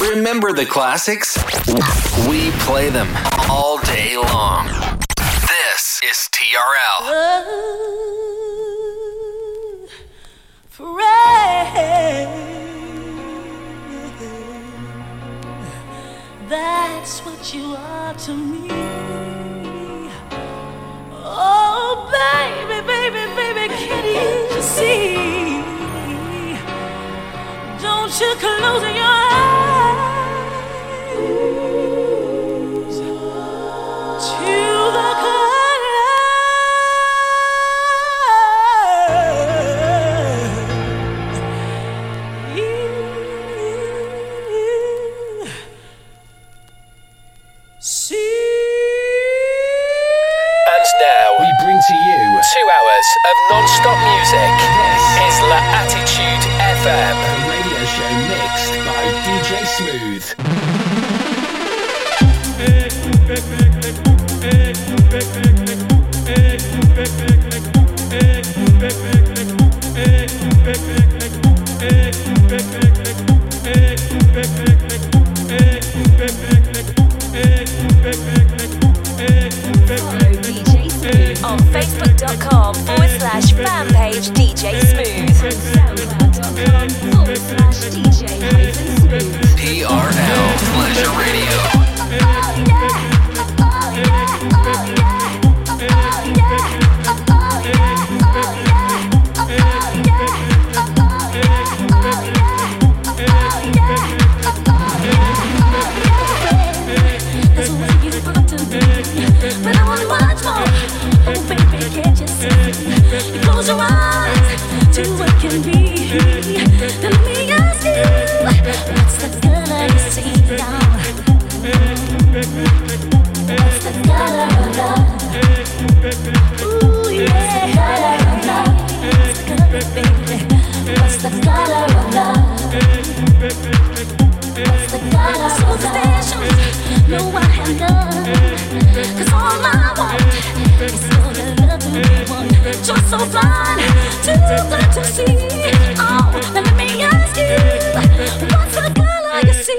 Remember the classics? We play them all day long. This is TRL. That's what you are to me. Oh, baby, baby, baby, can't you see? Don't you close your eyes of non-stop music. This is La Attitude FM, a radio show mixed by DJ Smooth. Follow DJ Smooth on Facebook.com forward slash fan page DJ Smooth. And SoundCloud.com forward slash DJ Smooth. TRL Pleasure Radio. Oh, That's close your eyes to what can be. Let me ask you, what's the color you see now? What's the color of love? What's the color, of love? What's the color? No, I have none. 'Cause all I want is your love be. Just so blind, too blind to see. Oh, let me ask you, what's the color you see?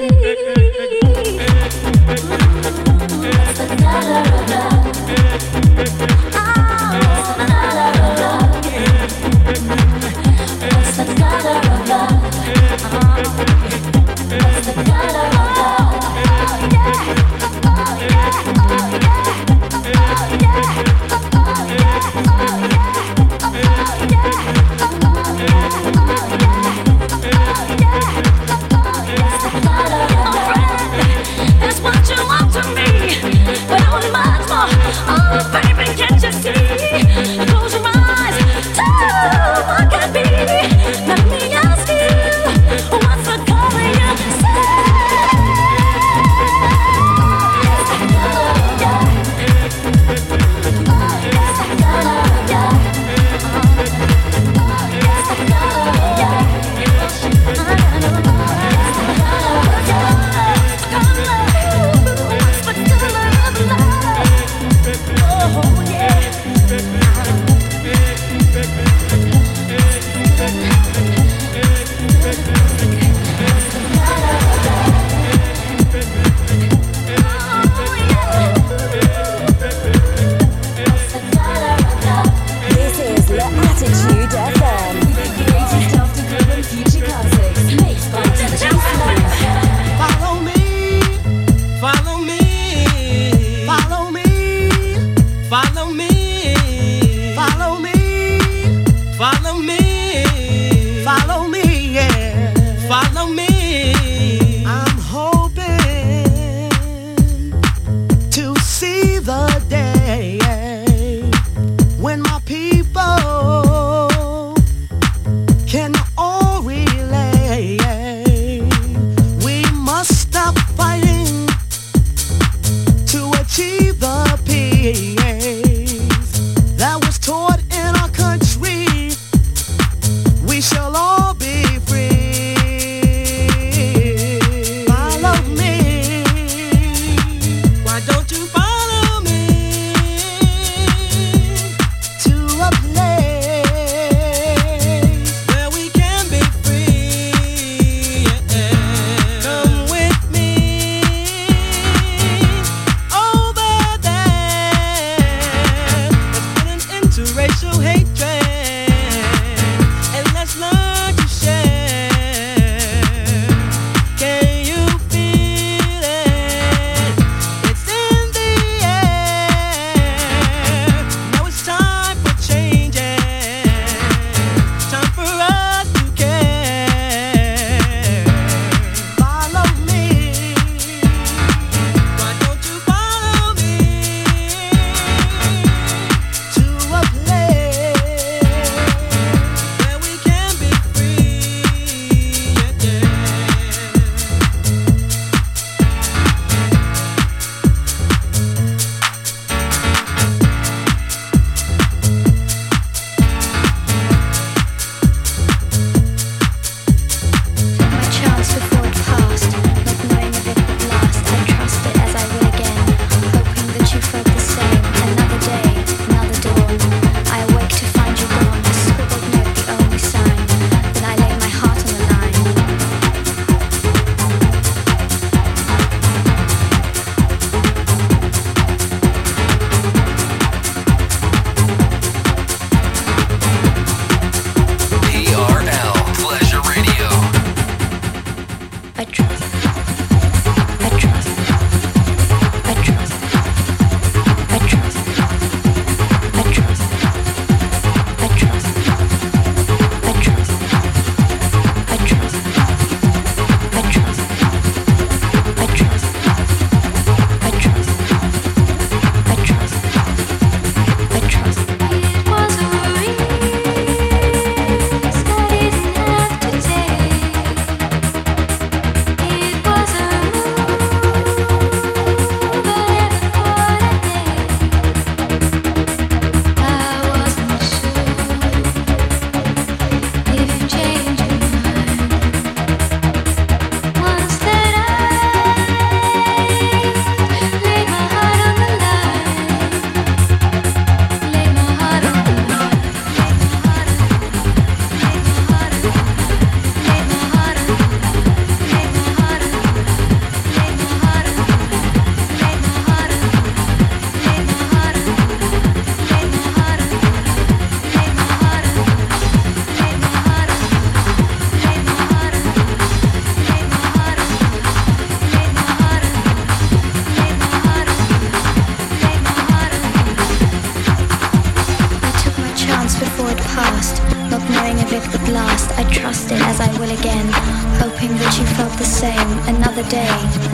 Love? Oh, love? What's love?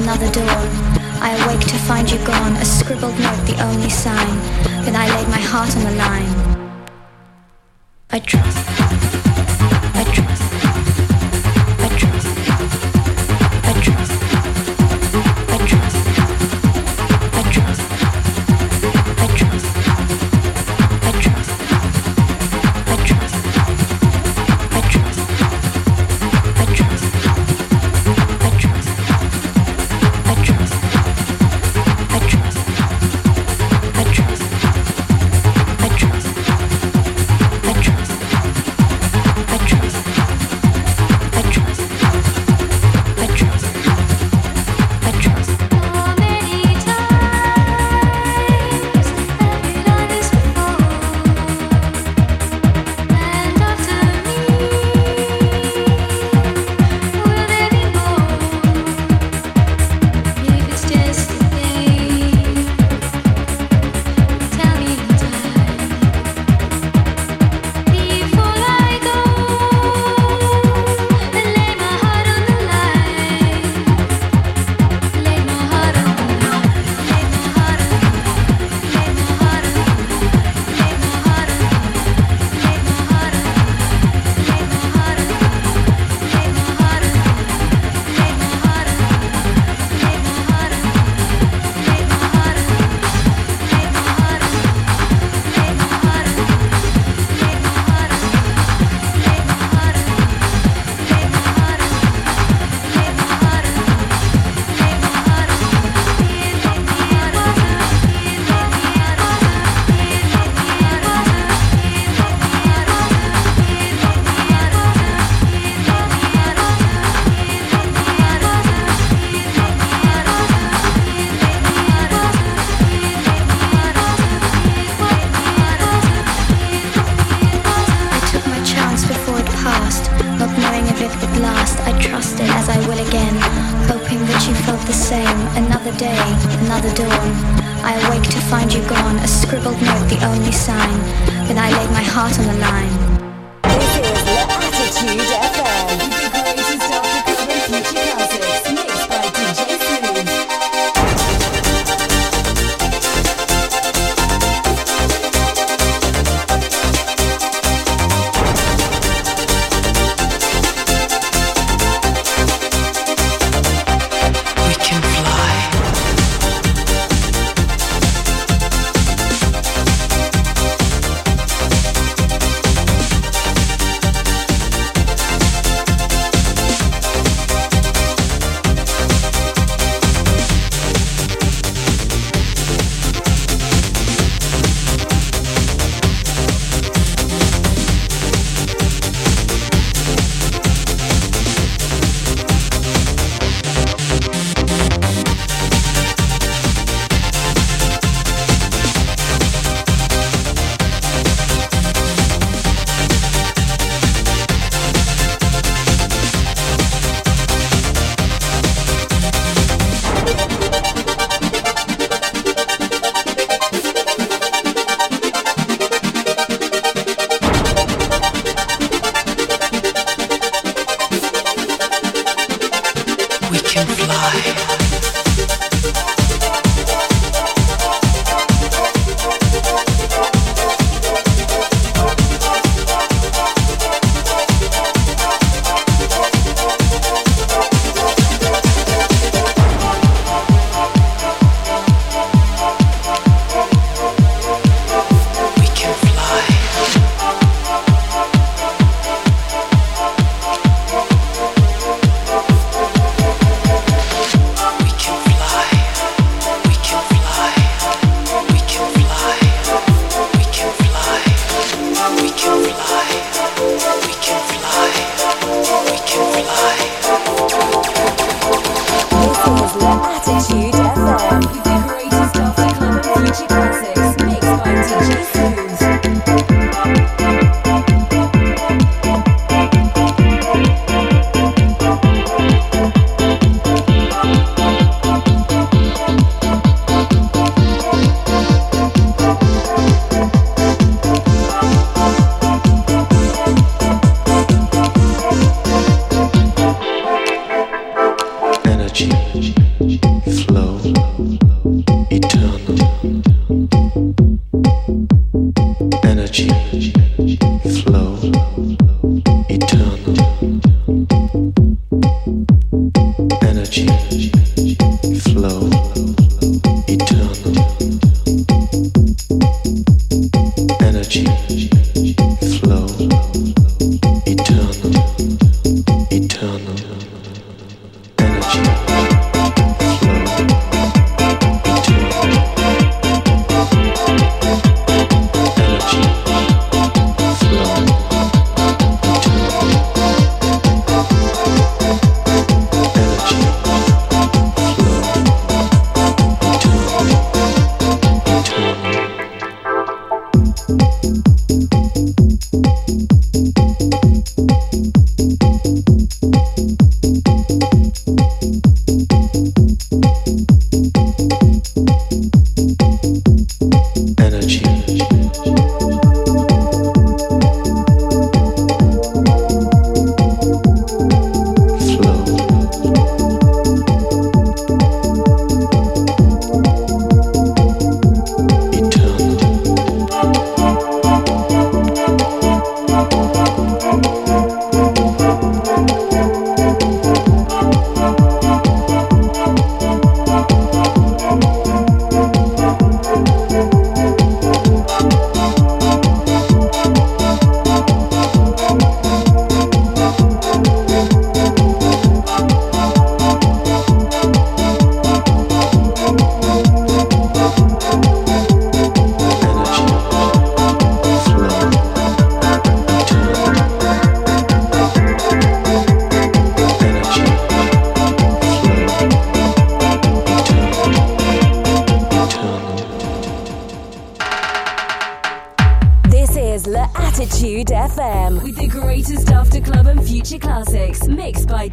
another door. I awake to find you gone, a scribbled note the only sign. Then I laid my heart on the line.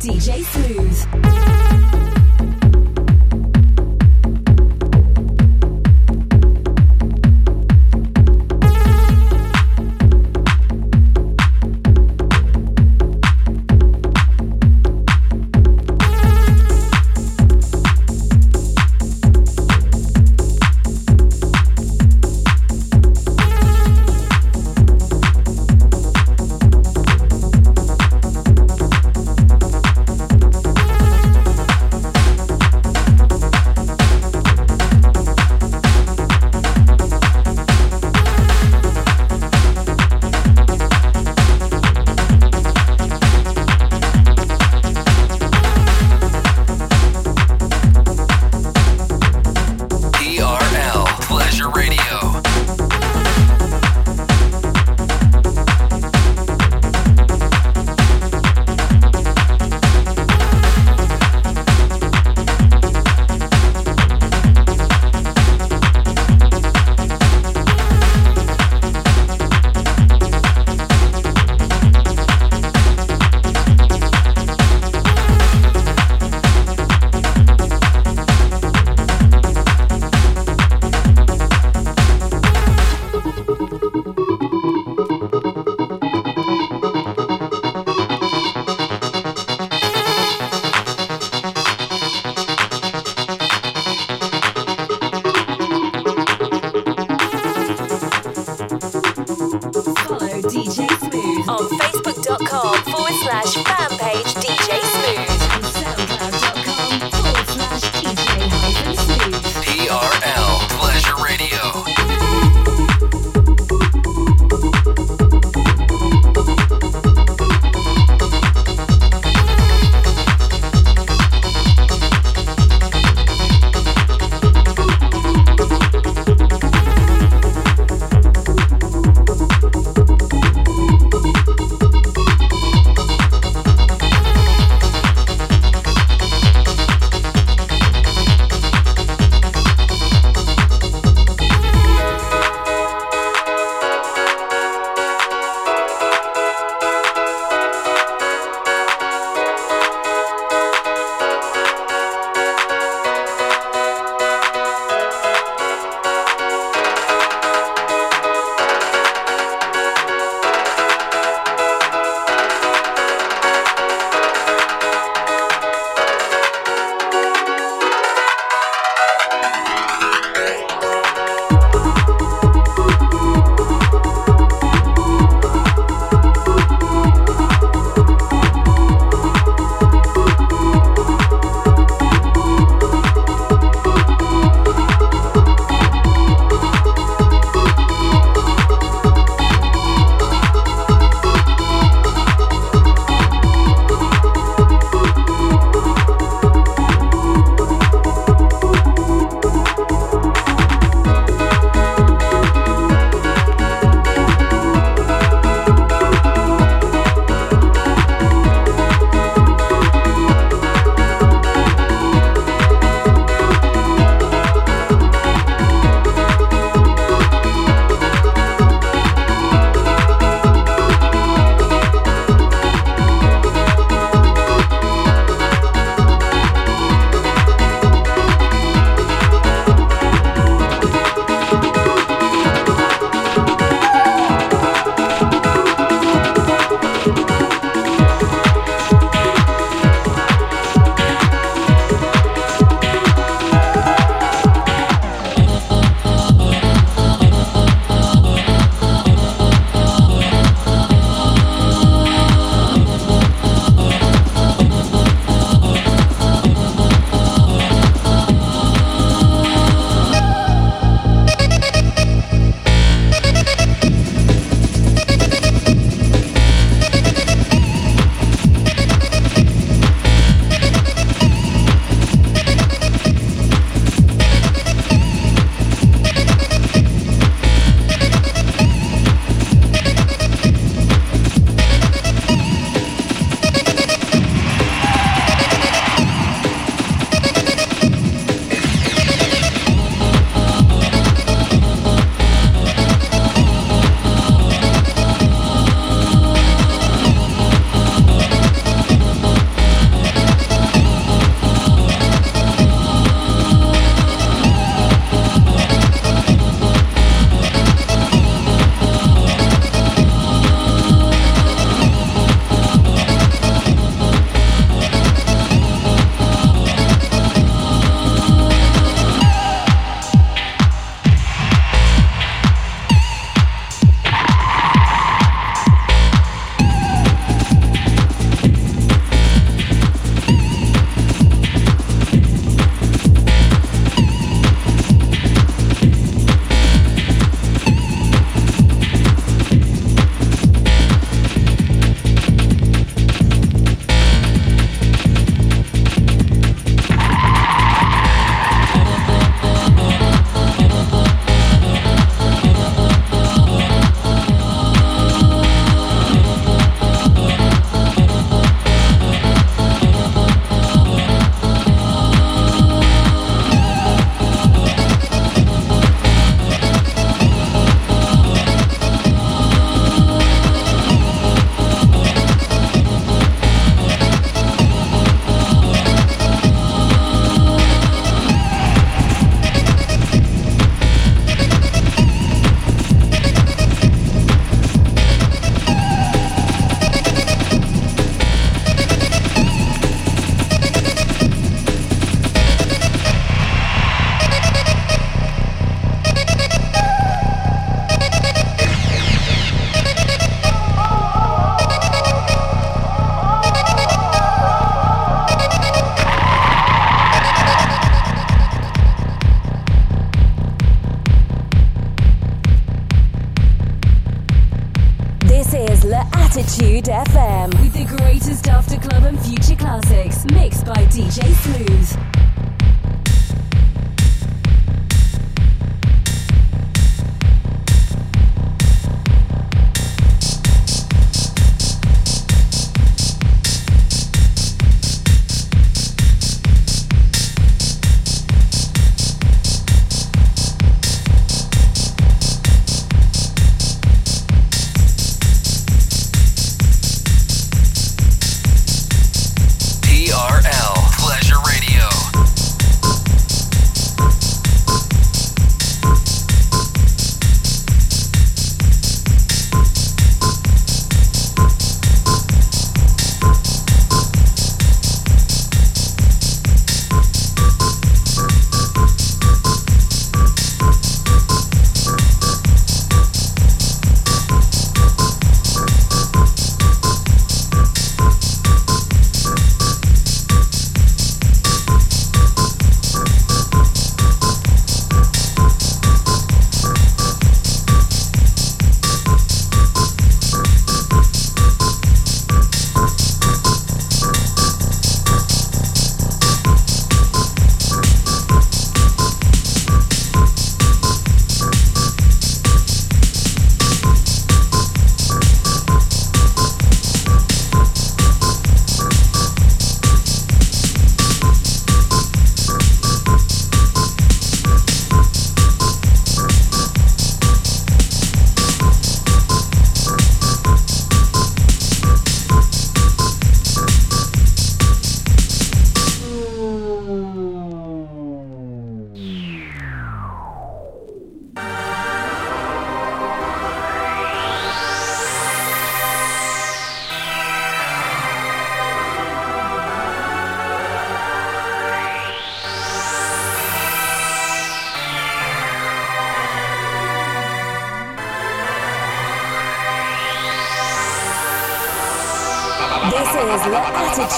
DJ Smooth.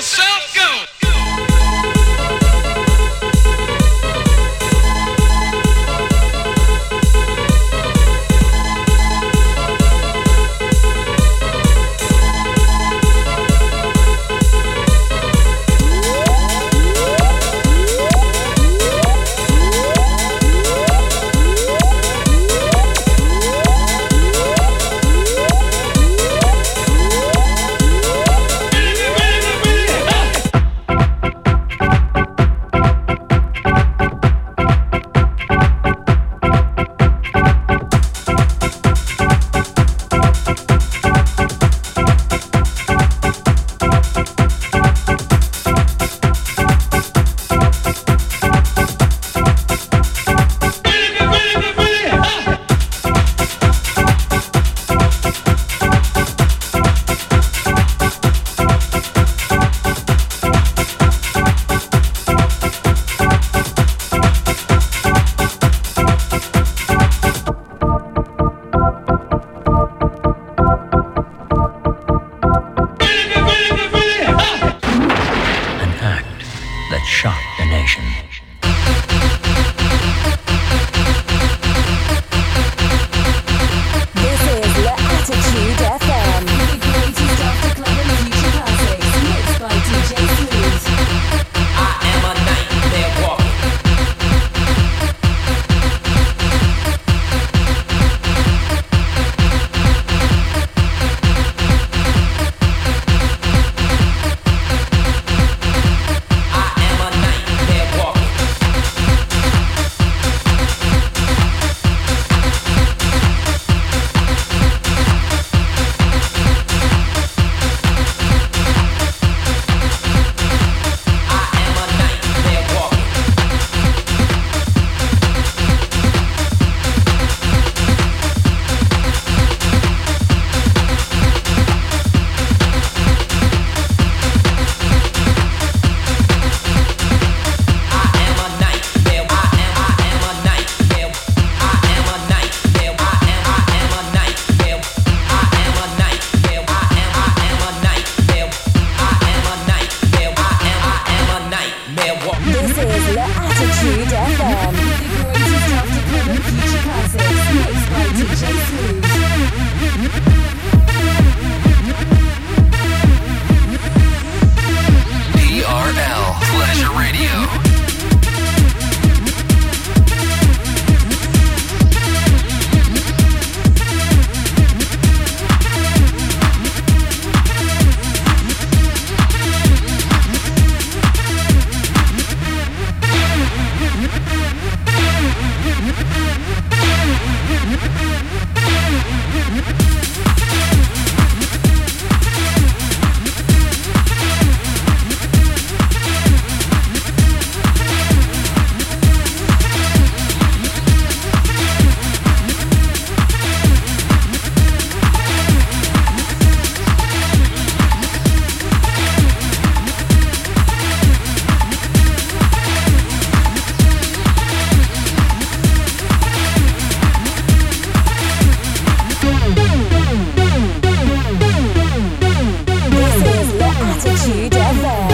Yourself 我就是你的。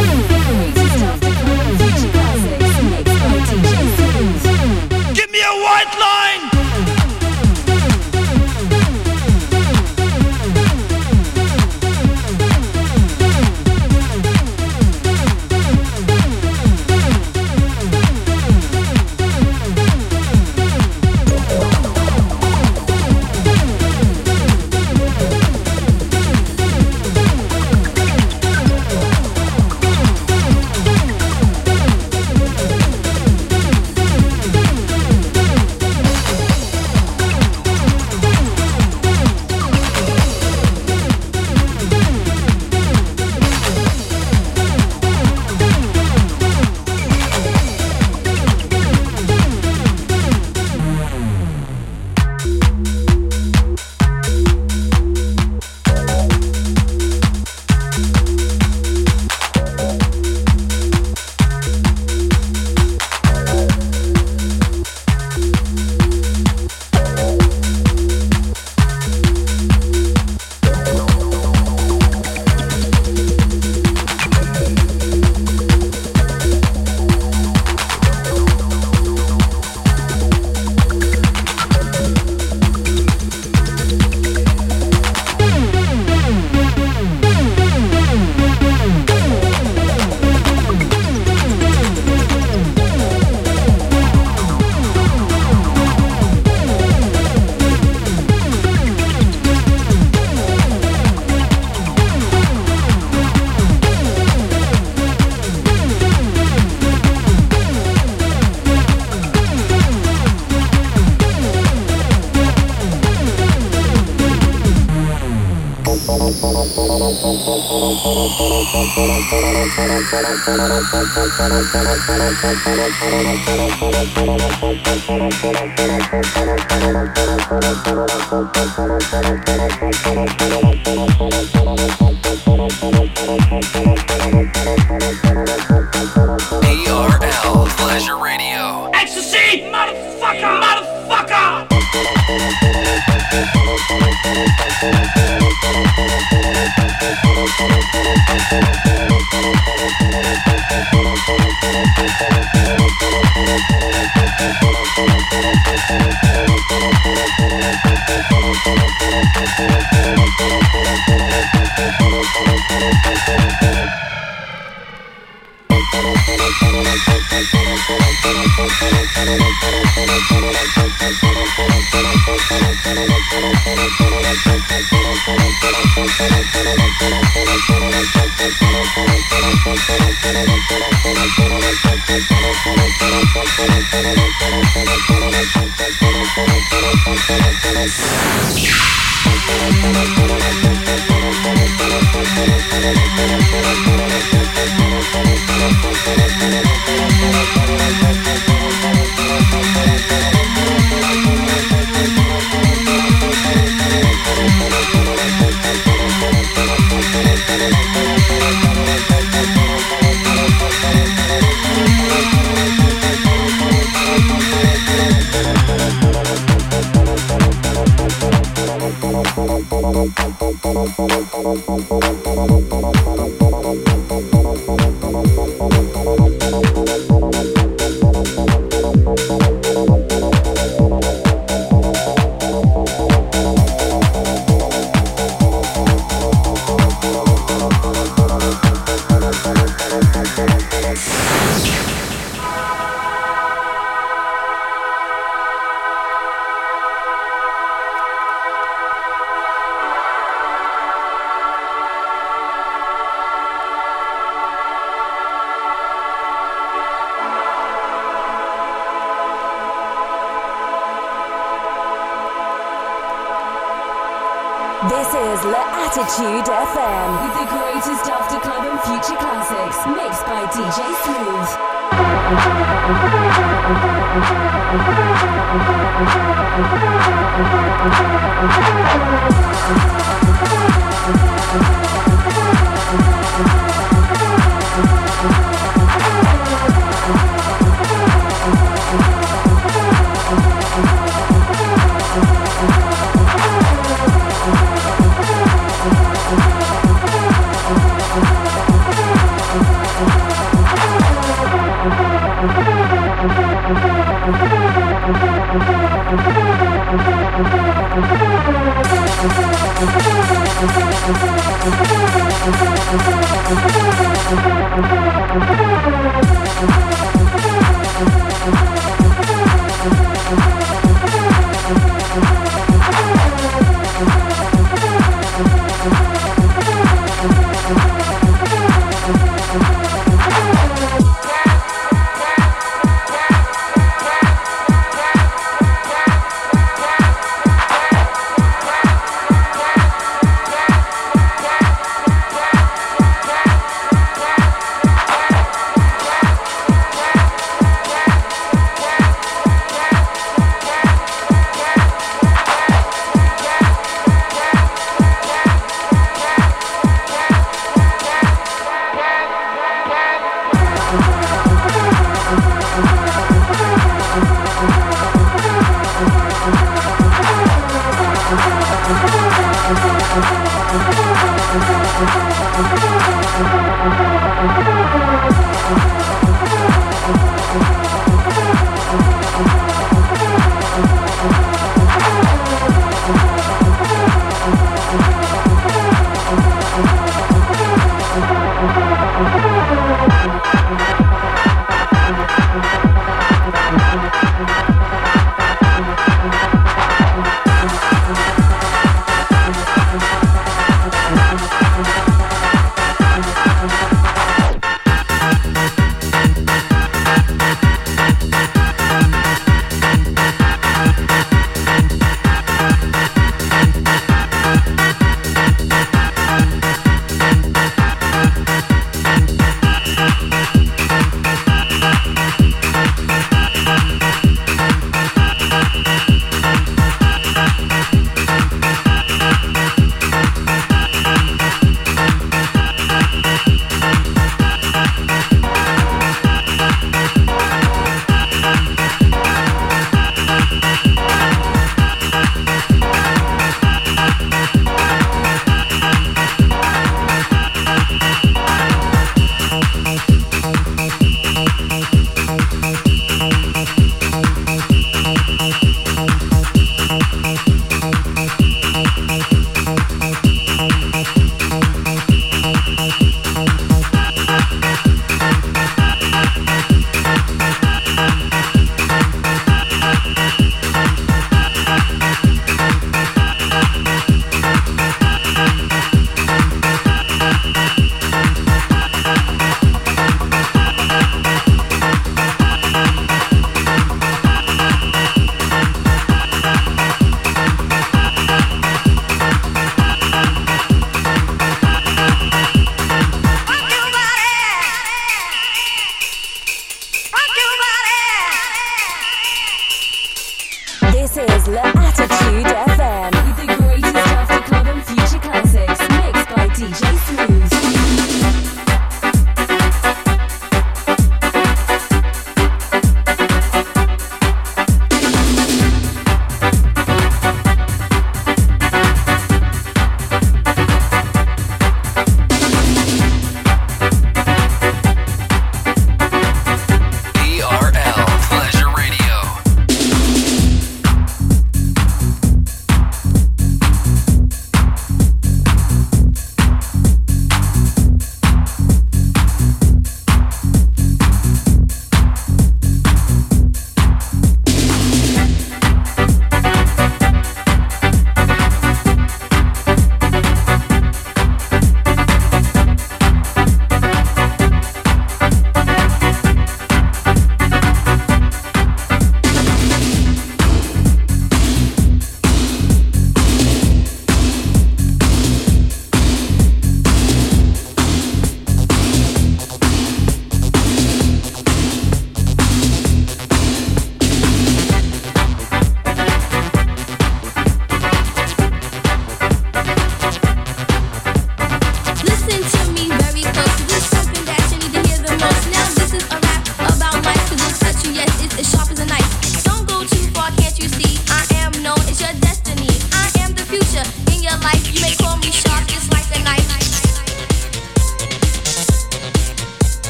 This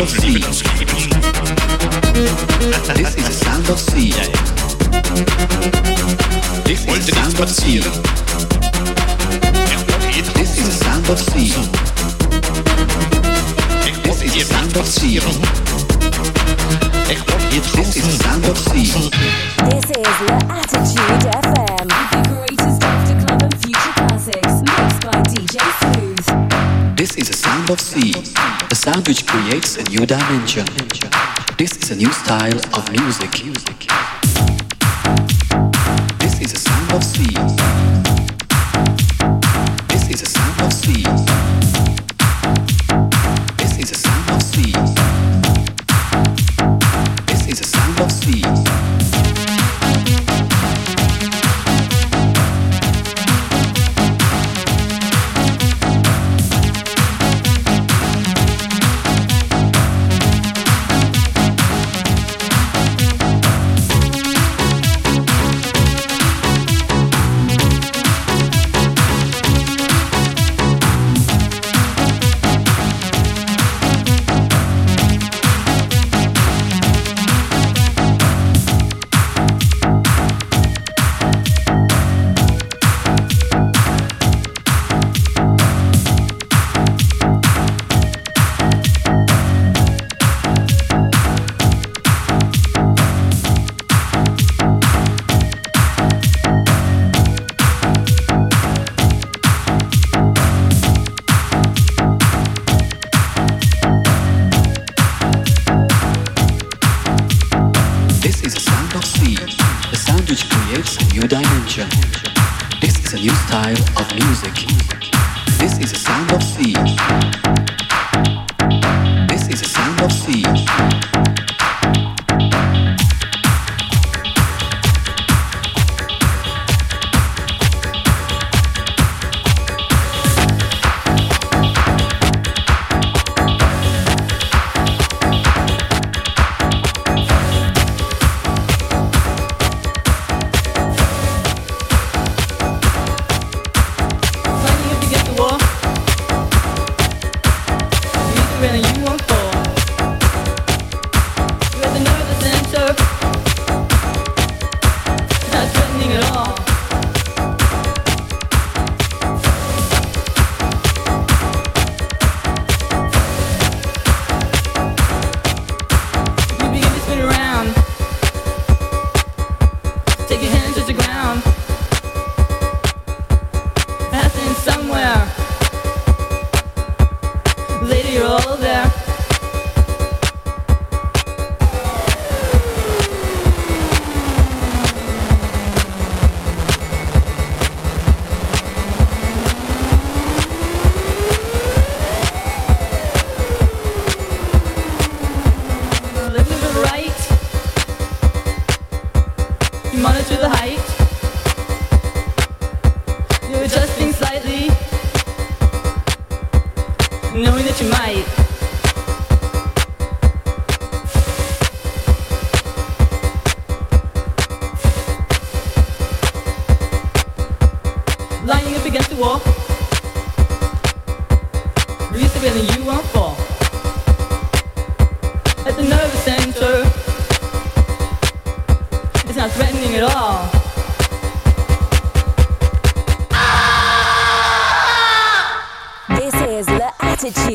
of sea. This is sound of C. This is sound of C. This is sound of C. This is sound of C. This is sound of C. This is the Attitude FM. The greatest after club and future classics mixed by DJ Smooth. This is the sound of C sound which creates a new dimension. This is a new style of music.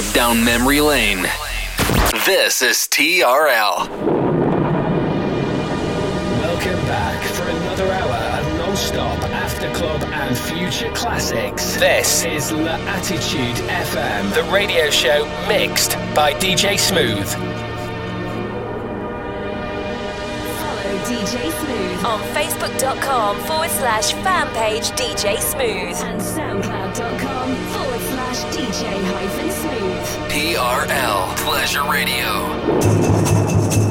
Trip down memory lane. This is TRL. Welcome back for another hour of non-stop after club and future classics. This is La Attitude FM, the radio show mixed by DJ Smooth. Follow DJ Smooth on Facebook.com forward slash fan page DJ Smooth and SoundCloud.com forward slash DJ hyphen Smooth. TRL Pleasure Radio.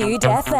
Attitude FM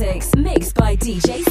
classics mixed by DJ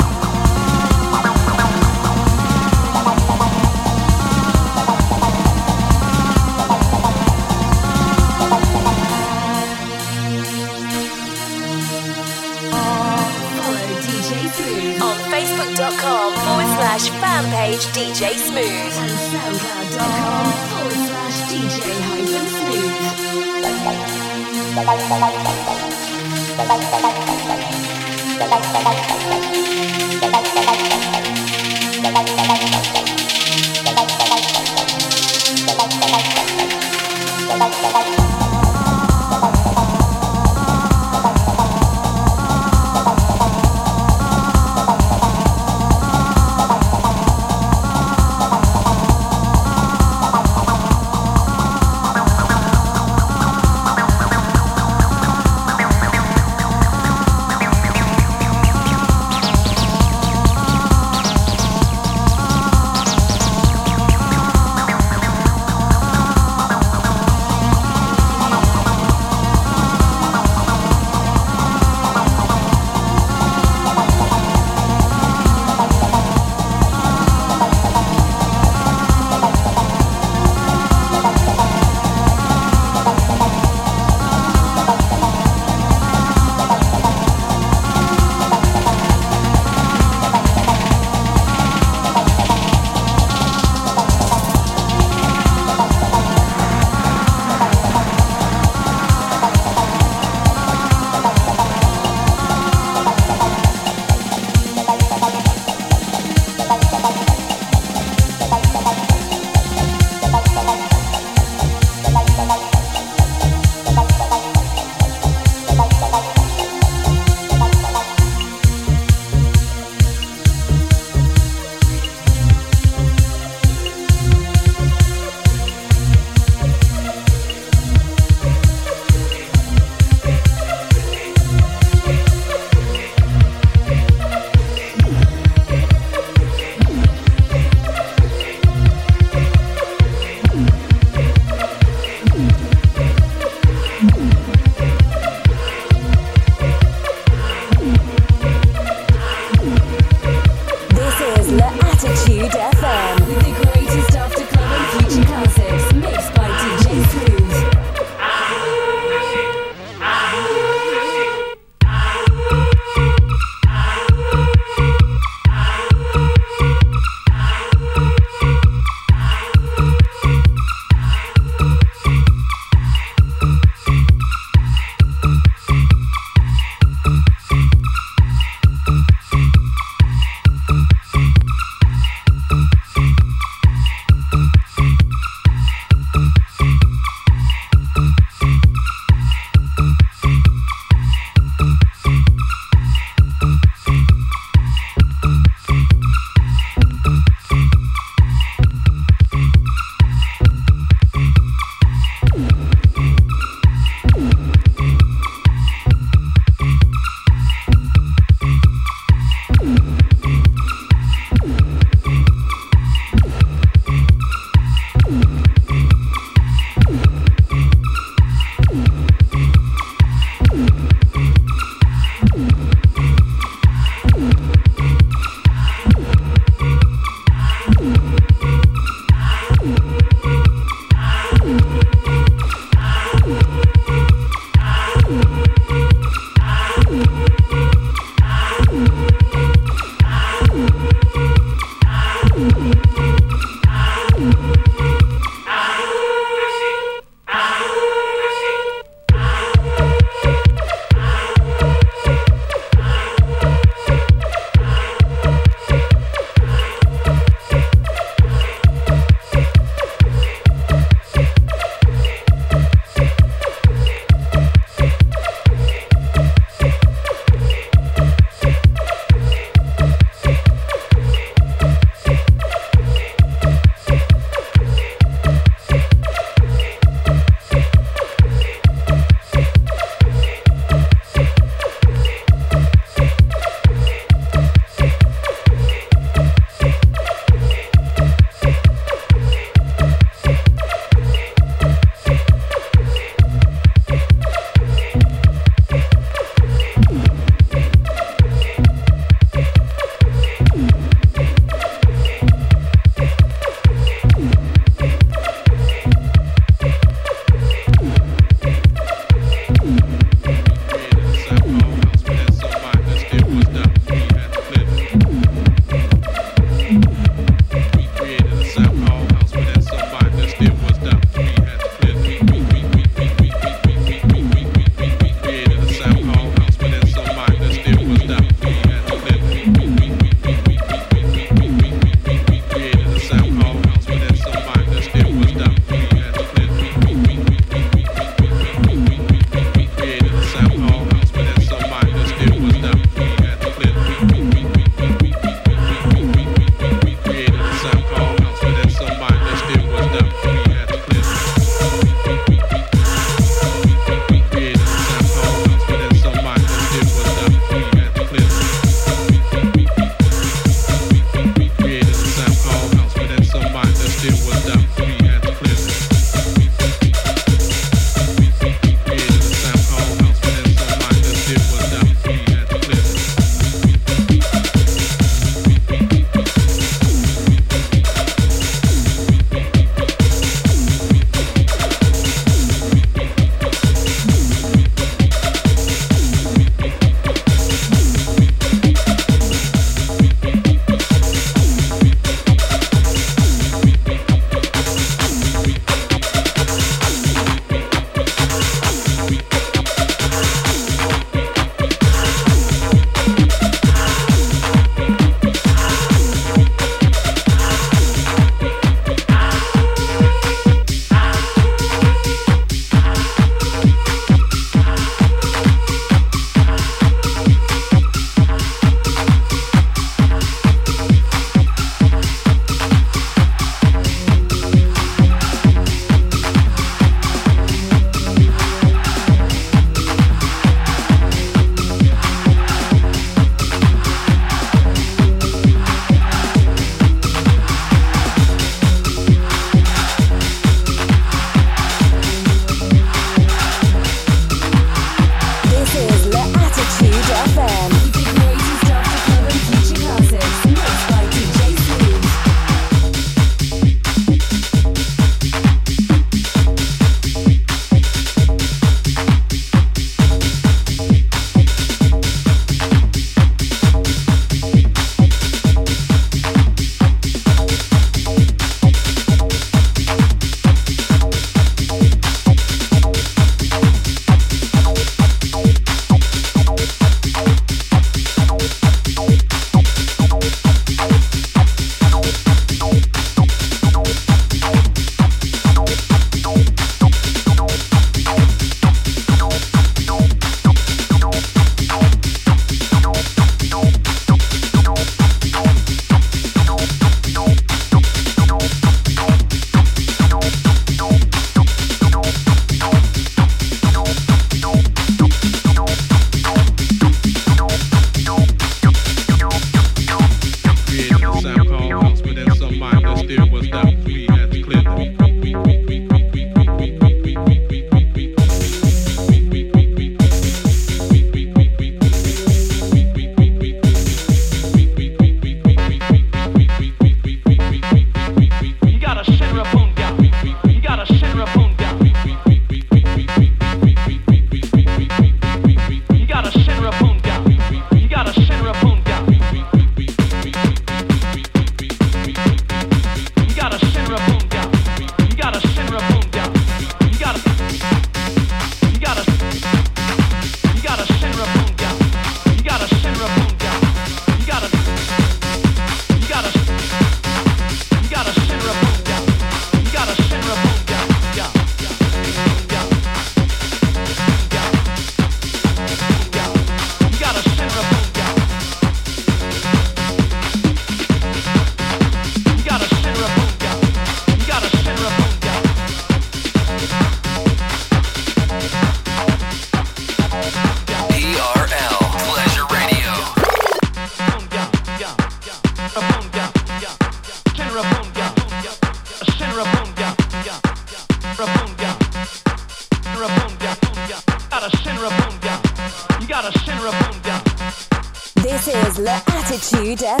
Attitude